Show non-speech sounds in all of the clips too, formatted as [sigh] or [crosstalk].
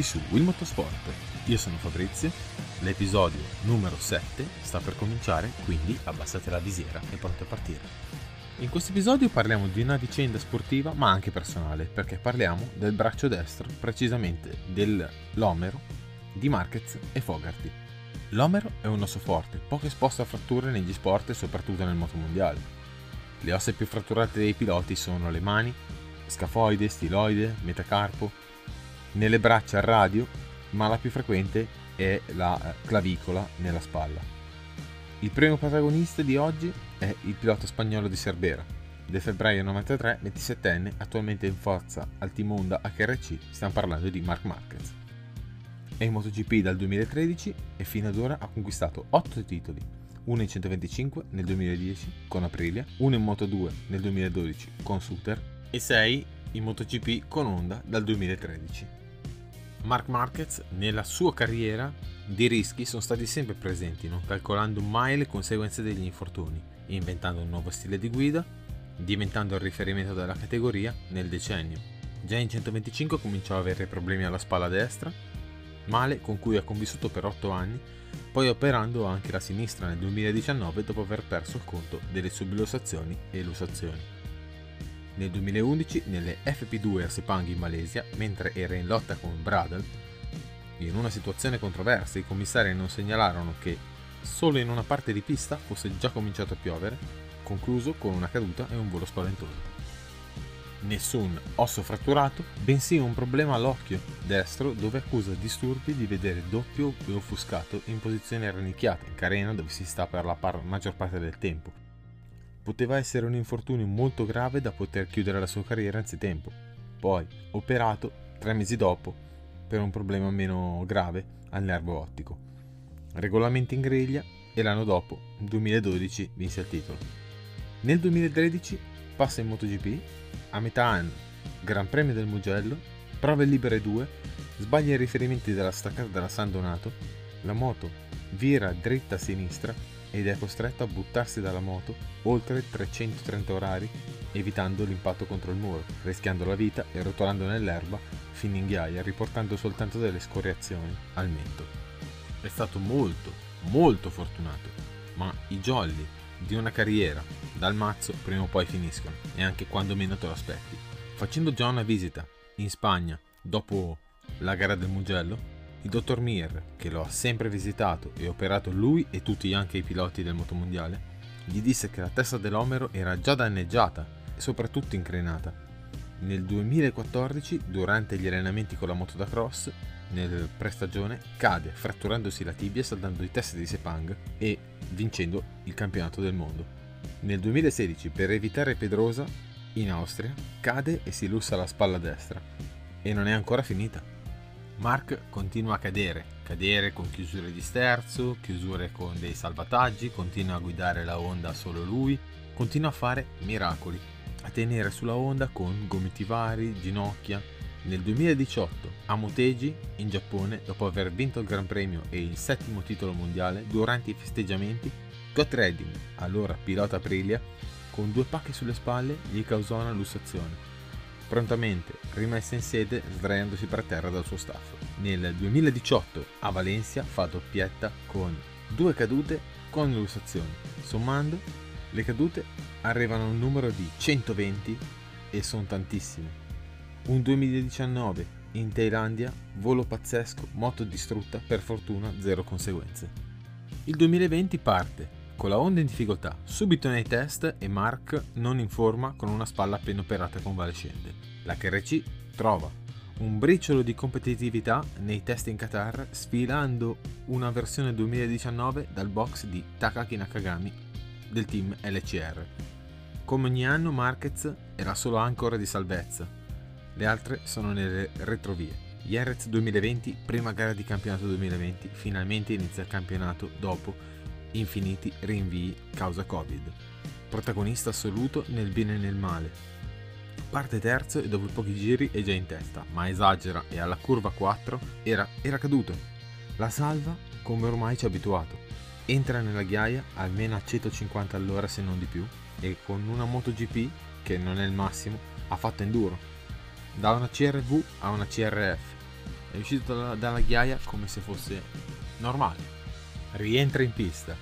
benvenuti su Will Motorsport. Io sono Fabrizio, l'episodio numero 7 sta per cominciare, quindi abbassate la visiera e pronti a partire. In questo episodio parliamo di una vicenda sportiva ma anche personale, perché parliamo del braccio destro, precisamente dell'omero di Marquez e Fogarty. L'omero è un osso forte, poco esposto a fratture negli sport e soprattutto nel motomondiale. Le ossa più fratturate dei piloti sono le mani, scafoide, stiloide, metacarpo, nelle braccia a radio, ma la più frequente è la eh, clavicola nella spalla. Il primo protagonista di oggi è il pilota spagnolo di Cerbera, del febbraio 93, 27enne, attualmente in forza al team Honda HRC, stiamo parlando di Mark Marquez. È in MotoGP dal 2013 e fino ad ora ha conquistato 8 titoli, uno in 125 nel 2010 con Aprilia, uno in Moto2 nel 2012 con Suter e 6 in MotoGP con Honda dal 2013. Mark Marquez nella sua carriera di rischi sono stati sempre presenti, non calcolando mai le conseguenze degli infortuni, inventando un nuovo stile di guida, diventando il riferimento della categoria nel decennio. Già in 125 cominciò ad avere problemi alla spalla destra male con cui ha convissuto per 8 anni, poi operando anche la sinistra nel 2019 dopo aver perso il conto delle sublusazioni e lussazioni. Nel 2011 nelle FP2 a Sepang in Malesia, mentre era in lotta con Bradel, in una situazione controversa i commissari non segnalarono che solo in una parte di pista fosse già cominciato a piovere, concluso con una caduta e un volo spaventoso nessun osso fratturato, bensì un problema all'occhio destro dove accusa disturbi di vedere doppio e offuscato in posizione rannicchiata, in carena dove si sta per la par- maggior parte del tempo. Poteva essere un infortunio molto grave da poter chiudere la sua carriera anzitempo. Poi, operato tre mesi dopo per un problema meno grave al nervo ottico. Regolamento in griglia e l'anno dopo, 2012, vinse il titolo. Nel 2013 passa in MotoGP a metà anno, Gran Premio del Mugello, prove libere 2, sbaglia i riferimenti della staccata della San Donato, la moto vira dritta a sinistra ed è costretto a buttarsi dalla moto oltre 330 orari, evitando l'impatto contro il muro, rischiando la vita e rotolando nell'erba fino in ghiaia, riportando soltanto delle scoriazioni al mento. È stato molto, molto fortunato, ma i jolly di una carriera dal mazzo prima o poi finiscono e anche quando meno te lo aspetti. Facendo già una visita in Spagna dopo la gara del Mugello, il dottor Mir, che lo ha sempre visitato e operato lui e tutti anche i piloti del motomondiale, gli disse che la testa dell'Omero era già danneggiata e soprattutto increnata. Nel 2014, durante gli allenamenti con la moto da cross, nel prestagione, cade fratturandosi la tibia saltando i test di Sepang e vincendo il campionato del mondo. Nel 2016, per evitare Pedrosa, in Austria, cade e si lussa la spalla destra. E non è ancora finita. Mark continua a cadere, cadere con chiusure di sterzo, chiusure con dei salvataggi, continua a guidare la Honda solo lui, continua a fare miracoli, a tenere sulla Honda con gomiti vari, ginocchia. Nel 2018 a Motegi, in Giappone, dopo aver vinto il Gran Premio e il settimo titolo mondiale, durante i festeggiamenti Scott Redding, allora pilota Aprilia, con due pacche sulle spalle gli causò una lussazione. Prontamente rimessa in sede sdraiandosi per terra dal suo staff. Nel 2018 a Valencia fa doppietta con due cadute con lussazioni. Sommando, le cadute arrivano a un numero di 120 e sono tantissime. Un 2019 in Thailandia, volo pazzesco, moto distrutta, per fortuna zero conseguenze. Il 2020 parte, con la Honda in difficoltà, subito nei test e Mark non in forma con una spalla appena operata convalescente. La KRC trova un briciolo di competitività nei test in Qatar sfilando una versione 2019 dal box di Takaki Nakagami del team LCR. Come ogni anno Marquez è la sola ancora di salvezza, le altre sono nelle retrovie. Jerez 2020, prima gara di campionato 2020, finalmente inizia il campionato dopo infiniti rinvii causa Covid. Protagonista assoluto nel bene e nel male. Parte terzo e dopo pochi giri è già in testa, ma esagera e alla curva 4 era, era caduto. La salva come ormai ci ha abituato. Entra nella ghiaia almeno a 150 all'ora se non di più e con una MotoGP, che non è il massimo, ha fatto enduro. da una CRV a una CRF. È uscito dalla, dalla ghiaia come se fosse normale. Rientra in pista.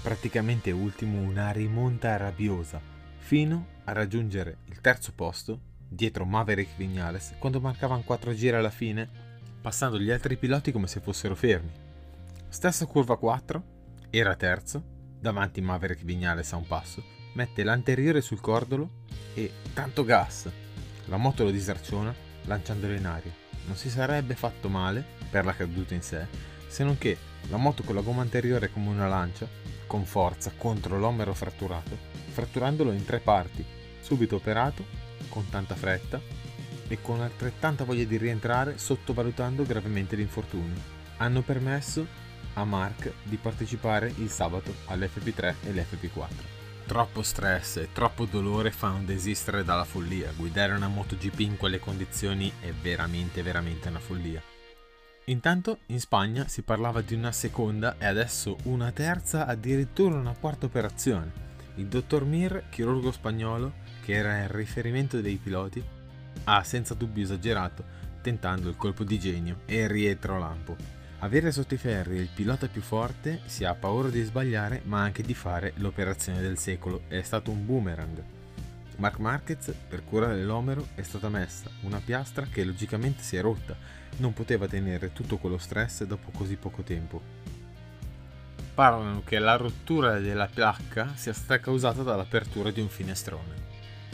Praticamente ultimo una rimonta rabbiosa, fino a raggiungere il terzo posto dietro Maverick Vignales quando mancavano 4 giri alla fine, passando gli altri piloti come se fossero fermi. Stessa curva 4, era terzo, davanti Maverick Vignales a un passo, mette l'anteriore sul cordolo e tanto gas. La moto lo disarciona lanciandolo in aria. Non si sarebbe fatto male per la caduta in sé, se non che la moto con la gomma anteriore come una lancia, con forza contro l'omero fratturato, fratturandolo in tre parti, subito operato, con tanta fretta e con altrettanta voglia di rientrare sottovalutando gravemente l'infortunio. Hanno permesso a Mark di partecipare il sabato all'FP3 e l'FP4. Troppo stress e troppo dolore fanno desistere dalla follia. Guidare una MotoGP in quelle condizioni è veramente, veramente una follia. Intanto in Spagna si parlava di una seconda e adesso una terza, addirittura una quarta operazione. Il dottor Mir, chirurgo spagnolo, che era il riferimento dei piloti, ha senza dubbio esagerato, tentando il colpo di genio e il rientro lampo. Avere sotto i ferri il pilota più forte si ha paura di sbagliare ma anche di fare l'operazione del secolo, è stato un boomerang. Mark Marquez, per curare l'omero, è stata messa una piastra che logicamente si è rotta, non poteva tenere tutto quello stress dopo così poco tempo. Parlano che la rottura della placca sia stata causata dall'apertura di un finestrone.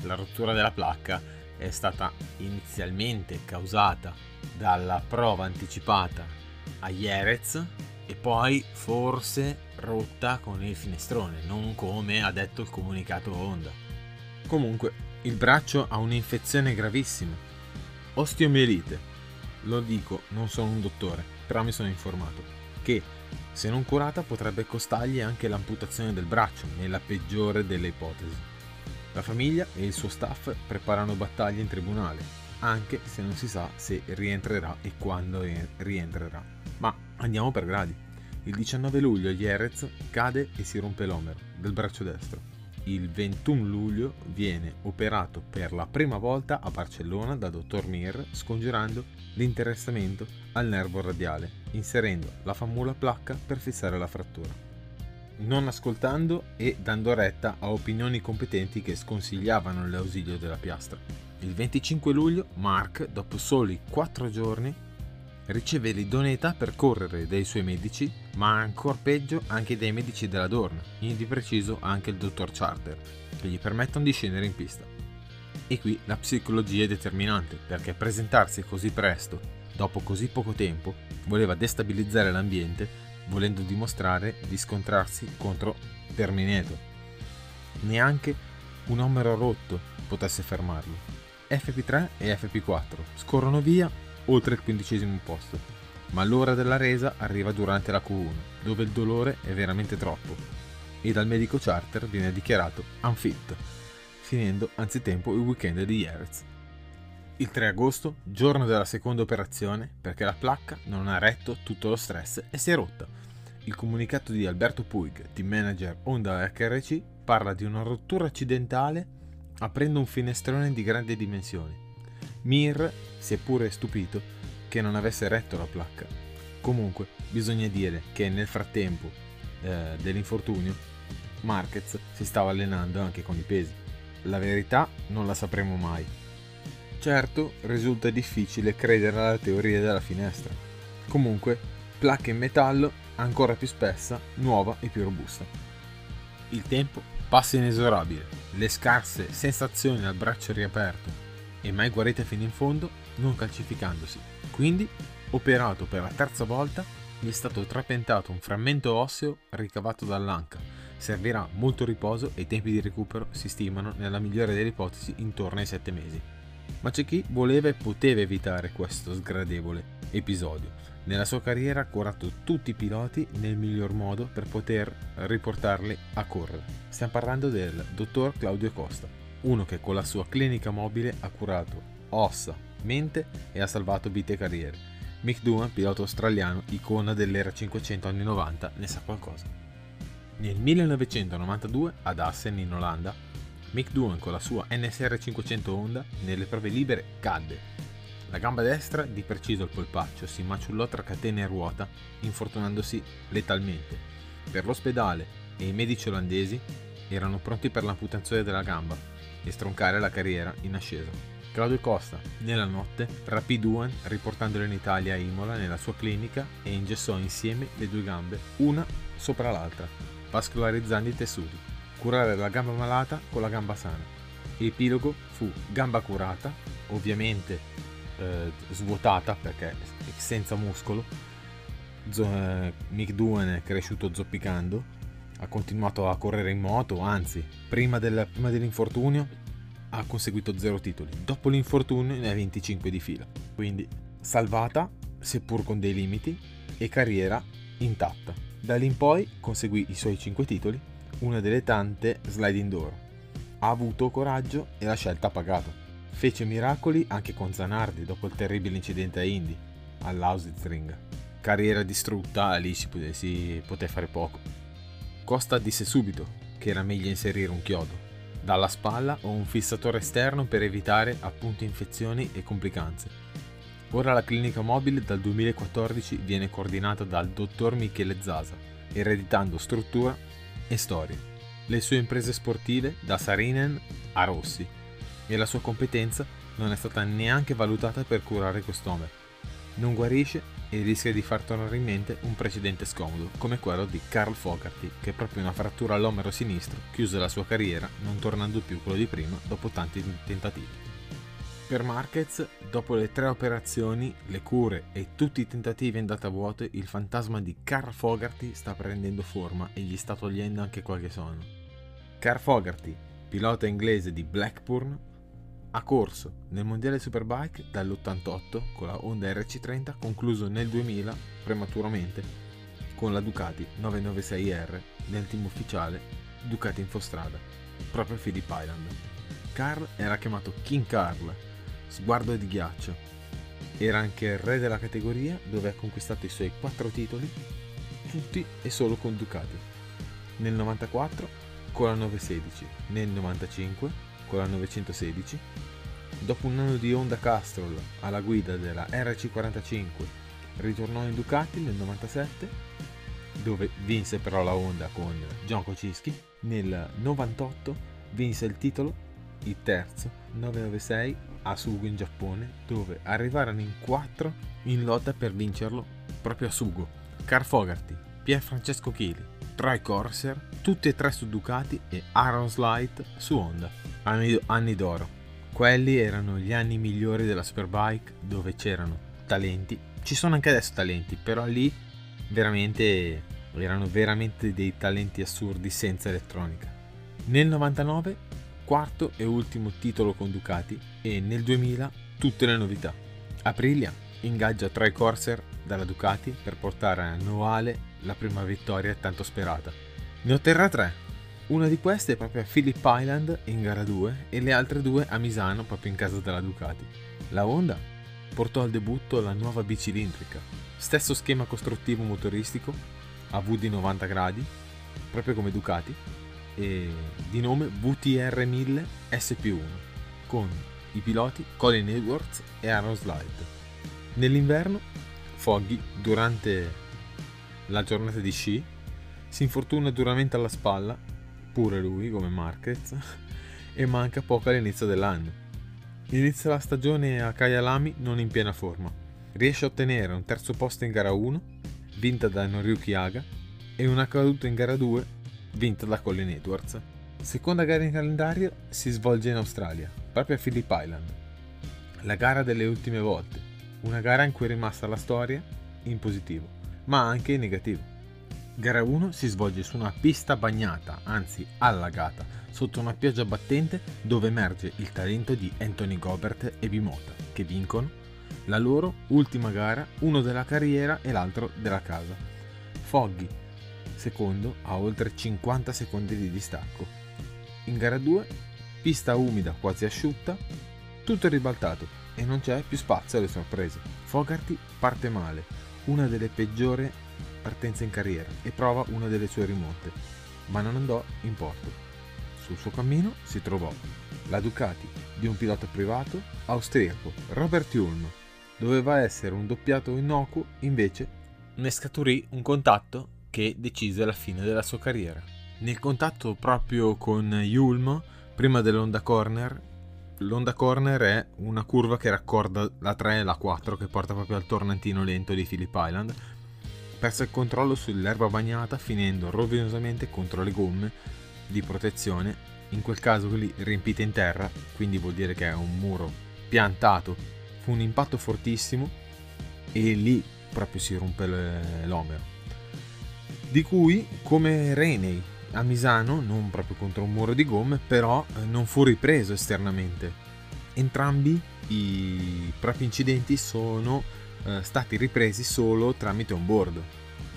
La rottura della placca è stata inizialmente causata dalla prova anticipata a Jerez e poi forse rotta con il finestrone, non come ha detto il comunicato Honda. Comunque, il braccio ha un'infezione gravissima, osteomielite. Lo dico, non sono un dottore, però mi sono informato, che se non curata potrebbe costargli anche l'amputazione del braccio, nella peggiore delle ipotesi. La famiglia e il suo staff preparano battaglie in tribunale, anche se non si sa se rientrerà e quando rientrerà. Ma andiamo per gradi. Il 19 luglio Jerez cade e si rompe l'omero del braccio destro. Il 21 luglio viene operato per la prima volta a Barcellona da dottor Mir scongiurando l'interessamento al nervo radiale, inserendo la famosa placca per fissare la frattura. Non ascoltando e dando retta a opinioni competenti che sconsigliavano l'ausilio della piastra. Il 25 luglio Mark, dopo soli 4 giorni, riceve l'idoneità per correre dai suoi medici, ma ancora peggio anche dai medici della Dorna, in di preciso anche il dottor Charter, che gli permettono di scendere in pista. E qui la psicologia è determinante, perché presentarsi così presto, dopo così poco tempo, voleva destabilizzare l'ambiente, volendo dimostrare di scontrarsi contro Terminator. Neanche un omero rotto potesse fermarlo. FP3 e FP4 scorrono via oltre il quindicesimo posto, ma l'ora della resa arriva durante la Q1, dove il dolore è veramente troppo, e dal medico charter viene dichiarato unfit, finendo anzitempo il weekend di Jerez. Il 3 agosto, giorno della seconda operazione, perché la placca non ha retto tutto lo stress e si è rotta. Il comunicato di Alberto Puig, team manager Honda HRC, parla di una rottura accidentale aprendo un finestrone di grandi dimensioni. Mir si è pure stupito che non avesse retto la placca. Comunque, bisogna dire che nel frattempo eh, dell'infortunio, Marquez si stava allenando anche con i pesi. La verità non la sapremo mai. Certo, risulta difficile credere alla teoria della finestra. Comunque, placca in metallo ancora più spessa, nuova e più robusta. Il tempo passa inesorabile, le scarse sensazioni al braccio riaperto e mai guarite fino in fondo non calcificandosi. Quindi, operato per la terza volta, gli è stato trapiantato un frammento osseo ricavato dall'anca. Servirà molto riposo e i tempi di recupero si stimano, nella migliore delle ipotesi, intorno ai 7 mesi. Ma c'è chi voleva e poteva evitare questo sgradevole episodio. Nella sua carriera ha curato tutti i piloti nel miglior modo per poter riportarli a correre. Stiamo parlando del dottor Claudio Costa, uno che con la sua clinica mobile ha curato ossa, mente e ha salvato vite e carriere. Mick Duhan, pilota australiano, icona dell'era 500 anni 90, ne sa qualcosa. Nel 1992, ad Assen in Olanda, Mick Doohan con la sua NSR 500 Honda nelle prove libere cadde. La gamba destra, di preciso al polpaccio, si maciullò tra catene e ruota, infortunandosi letalmente. Per l'ospedale e i medici olandesi erano pronti per l'amputazione della gamba e stroncare la carriera in ascesa. Claudio Costa, nella notte, rapì Duan riportandolo in Italia a Imola nella sua clinica e ingessò insieme le due gambe, una sopra l'altra, vascolarizzando i tessuti. Curare la gamba malata con la gamba sana. L'epilogo fu gamba curata, ovviamente eh, svuotata perché senza muscolo. Z- eh, Mick Duan è cresciuto zoppicando ha continuato a correre in moto, anzi, prima, del, prima dell'infortunio ha conseguito 0 titoli, dopo l'infortunio ne ha 25 di fila. Quindi salvata, seppur con dei limiti, e carriera intatta. Da lì in poi conseguì i suoi 5 titoli, una delle tante sliding door. Ha avuto coraggio e la scelta ha pagato. Fece miracoli anche con Zanardi dopo il terribile incidente a Indy, all'Ausitzring. Carriera distrutta, lì si, si poté fare poco. Costa disse subito che era meglio inserire un chiodo, dalla spalla o un fissatore esterno per evitare appunto infezioni e complicanze. Ora la clinica mobile dal 2014 viene coordinata dal dottor Michele Zaza, ereditando struttura e storia. Le sue imprese sportive da Sarinen a Rossi e la sua competenza non è stata neanche valutata per curare quest'uomo. Non guarisce e rischia di far tornare in mente un precedente scomodo, come quello di Carl Fogarty, che proprio una frattura all'omero sinistro chiuse la sua carriera, non tornando più quello di prima dopo tanti tentativi. Per Marquez, dopo le tre operazioni, le cure e tutti i tentativi andati a vuoto, il fantasma di Carl Fogarty sta prendendo forma e gli sta togliendo anche qualche sonno. Carl Fogarty, pilota inglese di Blackburn, ha corso nel mondiale Superbike dall'88 con la Honda RC30 concluso nel 2000 prematuramente con la Ducati 996R nel team ufficiale Ducati Infostrada, proprio Philip Island. Carl era chiamato King Carl, sguardo di ghiaccio. Era anche il re della categoria dove ha conquistato i suoi quattro titoli, tutti e solo con Ducati. Nel 94 con la 916, nel 95 con la 916, dopo un anno di Honda Castrol alla guida della RC45, ritornò in Ducati nel 97, dove vinse però la Honda con John Kocinski. Nel 98 vinse il titolo, il terzo, 996 a Sugo in Giappone, dove arrivarono in quattro in lotta per vincerlo proprio a Sugo. Car Fogarty, Pier Francesco Chili, Troy Corsair, tutti e tre su Ducati e Aaron Slight su Honda anni, anni d'oro. Quelli erano gli anni migliori della Superbike dove c'erano talenti. Ci sono anche adesso talenti, però lì veramente erano veramente dei talenti assurdi senza elettronica. Nel 99 quarto e ultimo titolo con Ducati e nel 2000 tutte le novità. Aprilia ingaggia Troy Corsair dalla Ducati per portare a Noale la prima vittoria tanto sperata. Ne otterrà tre, una di queste è proprio a Phillip Island in gara 2 e le altre due a Misano proprio in casa della Ducati. La Honda portò al debutto la nuova bicilindrica, stesso schema costruttivo motoristico a V di 90 gradi, proprio come Ducati, e di nome VTR 1000 SP1, con i piloti Colin Edwards e Aaron Slide. Nell'inverno, Foggy, durante la giornata di sci, si infortuna duramente alla spalla pure lui come Marquez, [laughs] e manca poco all'inizio dell'anno. Inizia la stagione a Kyalami non in piena forma. Riesce a ottenere un terzo posto in gara 1, vinta da Noriyuki Haga, e una caduta in gara 2, vinta da Colin Edwards. Seconda gara in calendario si svolge in Australia, proprio a Phillip Island. La gara delle ultime volte, una gara in cui è rimasta la storia in positivo, ma anche in negativo. Gara 1 si svolge su una pista bagnata, anzi allagata, sotto una pioggia battente dove emerge il talento di Anthony Gobert e Bimota, che vincono la loro ultima gara, uno della carriera e l'altro della casa. Foggy, secondo, a oltre 50 secondi di distacco. In gara 2, pista umida quasi asciutta, tutto è ribaltato e non c'è più spazio alle sorprese. Fogarty parte male, una delle peggiori partenza in carriera e prova una delle sue rimonte, ma non andò in porto. sul suo cammino si trovò la Ducati di un pilota privato austriaco, Robert Ulm. Doveva essere un doppiato innocuo, invece ne scaturì un contatto che decise la fine della sua carriera. Nel contatto proprio con Ulm, prima dell'Onda Corner, l'Onda Corner è una curva che raccorda la 3 e la 4 che porta proprio al tornantino lento di Phillip Island. Perse il controllo sull'erba bagnata finendo rovinosamente contro le gomme di protezione, in quel caso lì riempite in terra, quindi vuol dire che è un muro piantato. Fu un impatto fortissimo e lì proprio si rompe l'omero. Di cui, come Renei a Misano, non proprio contro un muro di gomme, però eh, non fu ripreso esternamente. Entrambi i propri incidenti sono eh, stati ripresi solo tramite on board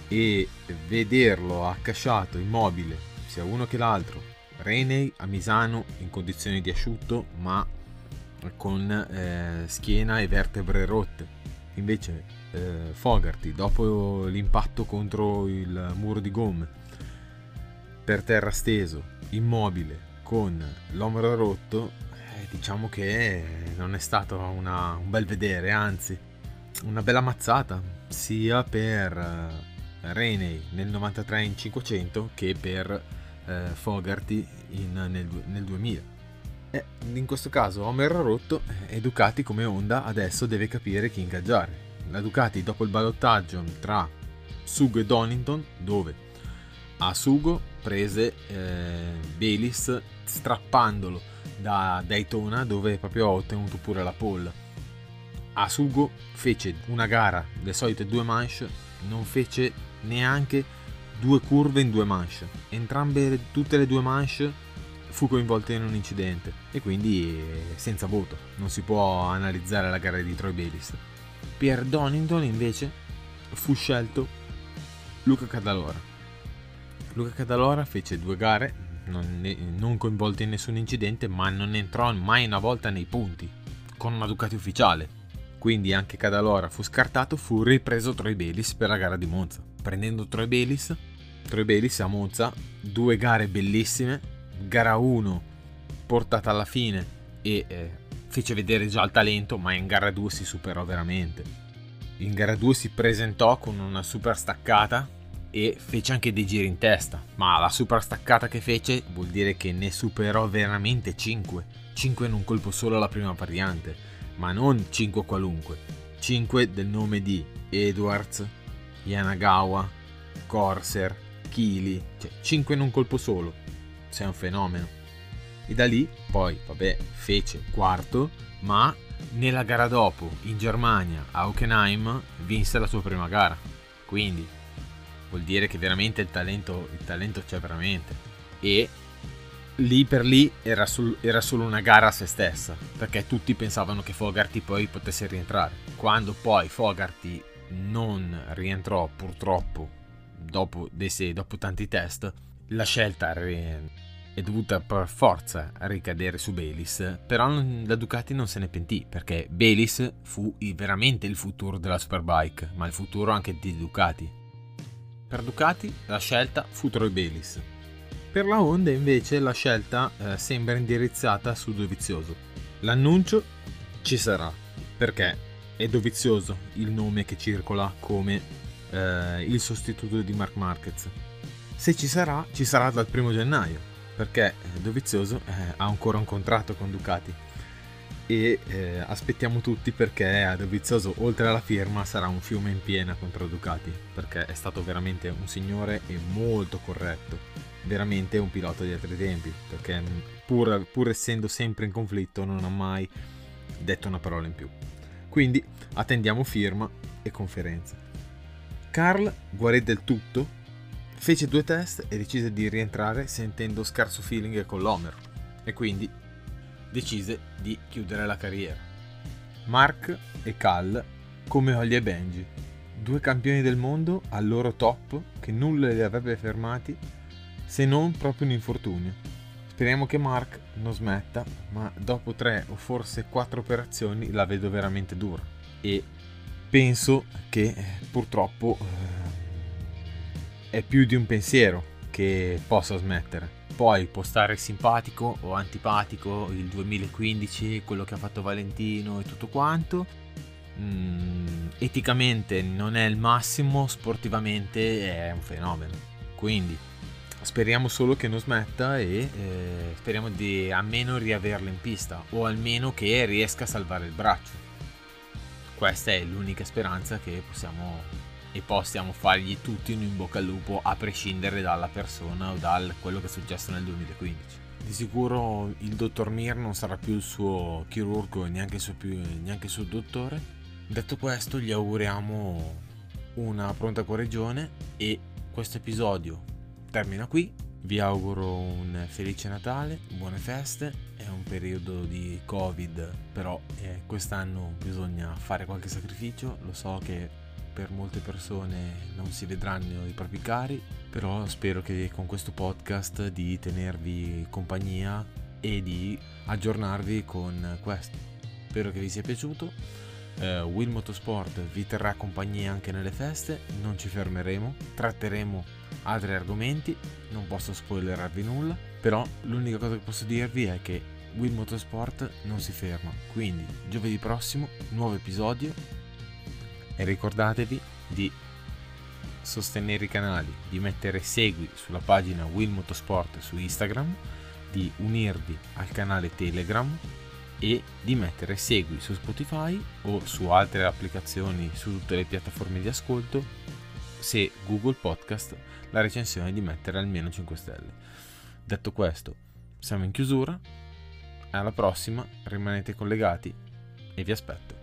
e vederlo accasciato immobile, sia uno che l'altro, Renei a Misano in condizioni di asciutto ma con eh, schiena e vertebre rotte. Invece eh, Fogarty, dopo l'impatto contro il muro di gomme, per terra steso, immobile, con l'omero rotto, eh, diciamo che non è stato una, un bel vedere, anzi una bella mazzata, sia per eh, Reney nel 93 in 500 che per eh, Fogarty in, nel, nel 2000. Eh, in questo caso Homer rotto e Ducati come Honda adesso deve capire chi ingaggiare. La Ducati dopo il ballottaggio tra Sugo e Donington, dove a Sugo prese eh, Belis strappandolo da Daytona dove proprio ha ottenuto pure la pole. A Sugo fece una gara, le solite due manche, non fece neanche due curve in due manche. Entrambe, tutte le due manche fu coinvolto in un incidente e quindi eh, senza voto. Non si può analizzare la gara di Troy Bayliss. Per Donington invece fu scelto Luca Cadalora Luca Cadalora fece due gare, non, non coinvolto in nessun incidente, ma non entrò mai una volta nei punti, con una Ducati ufficiale. Quindi anche Cadalora fu scartato, fu ripreso Troy Bayliss per la gara di Monza. Prendendo Troy Bayliss, Troy Bayliss a Monza, due gare bellissime, gara 1 portata alla fine e eh, fece vedere già il talento, ma in gara 2 si superò veramente. In gara 2 si presentò con una super staccata e fece anche dei giri in testa, ma la super staccata che fece vuol dire che ne superò veramente 5. 5 in un colpo solo alla prima variante, ma non 5 qualunque. 5 del nome di Edwards, Yanagawa, Corsair, Kili, cioè 5 in un colpo solo. Sei un fenomeno. E da lì poi, vabbè, fece quarto, ma nella gara dopo, in Germania, a Hockenheim, vinse la sua prima gara. Quindi vuol dire che veramente il talento, il talento c'è veramente. E lì per lì era, sul, era, solo una gara a se stessa, perché tutti pensavano che Fogarty poi potesse rientrare. Quando poi Fogarty non rientrò purtroppo dopo, dei, dopo tanti test, la scelta è dovuta per forza ricadere su Belis, però la Ducati non se ne pentì perché Belis fu veramente il futuro della Superbike, ma il futuro anche di Ducati. Per Ducati la scelta fu Troy Bayliss. Per la Honda invece la scelta eh, sembra indirizzata su Dovizioso. L'annuncio ci sarà, perché è Dovizioso il nome che circola come eh, il sostituto di Mark Marquez. Se ci sarà, ci sarà dal primo gennaio, perché Dovizioso eh, ha ancora un contratto con Ducati e eh, aspettiamo tutti perché a Dovizioso oltre alla firma sarà un fiume in piena contro Ducati perché è stato veramente un signore e molto corretto. Veramente un pilota di altri tempi perché pur, pur essendo sempre in conflitto non ha mai detto una parola in più. Quindi attendiamo firma e conferenza. Carl guarì del tutto fece due test e decise di rientrare sentendo scarso feeling con l'Homer. E quindi decise di chiudere la carriera. Mark e Cal come Holly e Benji, due campioni del mondo al loro top che nulla li avrebbe fermati se non proprio un infortunio. Speriamo che Mark non smetta, ma dopo tre o forse quattro operazioni la vedo veramente dura e penso che purtroppo eh, è più di un pensiero che possa smettere. Poi può stare simpatico o antipatico il 2015, quello che ha fatto Valentino e tutto quanto. Mm, eticamente non è il massimo, sportivamente è un fenomeno. Quindi speriamo solo che non smetta e eh, speriamo di almeno riaverlo in pista o almeno che riesca a salvare il braccio. Questa è l'unica speranza che possiamo e possiamo fargli tutti un in bocca al lupo a prescindere dalla persona o da quello che è successo nel 2015. Di sicuro il dottor Mir non sarà più il suo chirurgo e neanche il suo, neanche il suo dottore. Detto questo gli auguriamo una pronta guarigione e questo episodio termina qui. Vi auguro un felice Natale, buone feste, è un periodo di Covid, però eh, quest'anno bisogna fare qualche sacrificio, lo so che per molte persone non si vedranno i propri cari, però spero che con questo podcast di tenervi compagnia e di aggiornarvi con questo. Spero che vi sia piaciuto. Uh, Will Motorsport vi terrà compagnia anche nelle feste, non ci fermeremo, tratteremo altri argomenti, non posso spoilerarvi nulla, però l'unica cosa che posso dirvi è che Will Motorsport non si ferma, quindi giovedì prossimo nuovo episodio e ricordatevi di sostenere i canali, di mettere segui sulla pagina Will Motorsport su Instagram, di unirvi al canale Telegram e di mettere segui su Spotify o su altre applicazioni su tutte le piattaforme di ascolto se Google Podcast la recensione di mettere almeno 5 stelle. Detto questo, siamo in chiusura, alla prossima, rimanete collegati e vi aspetto.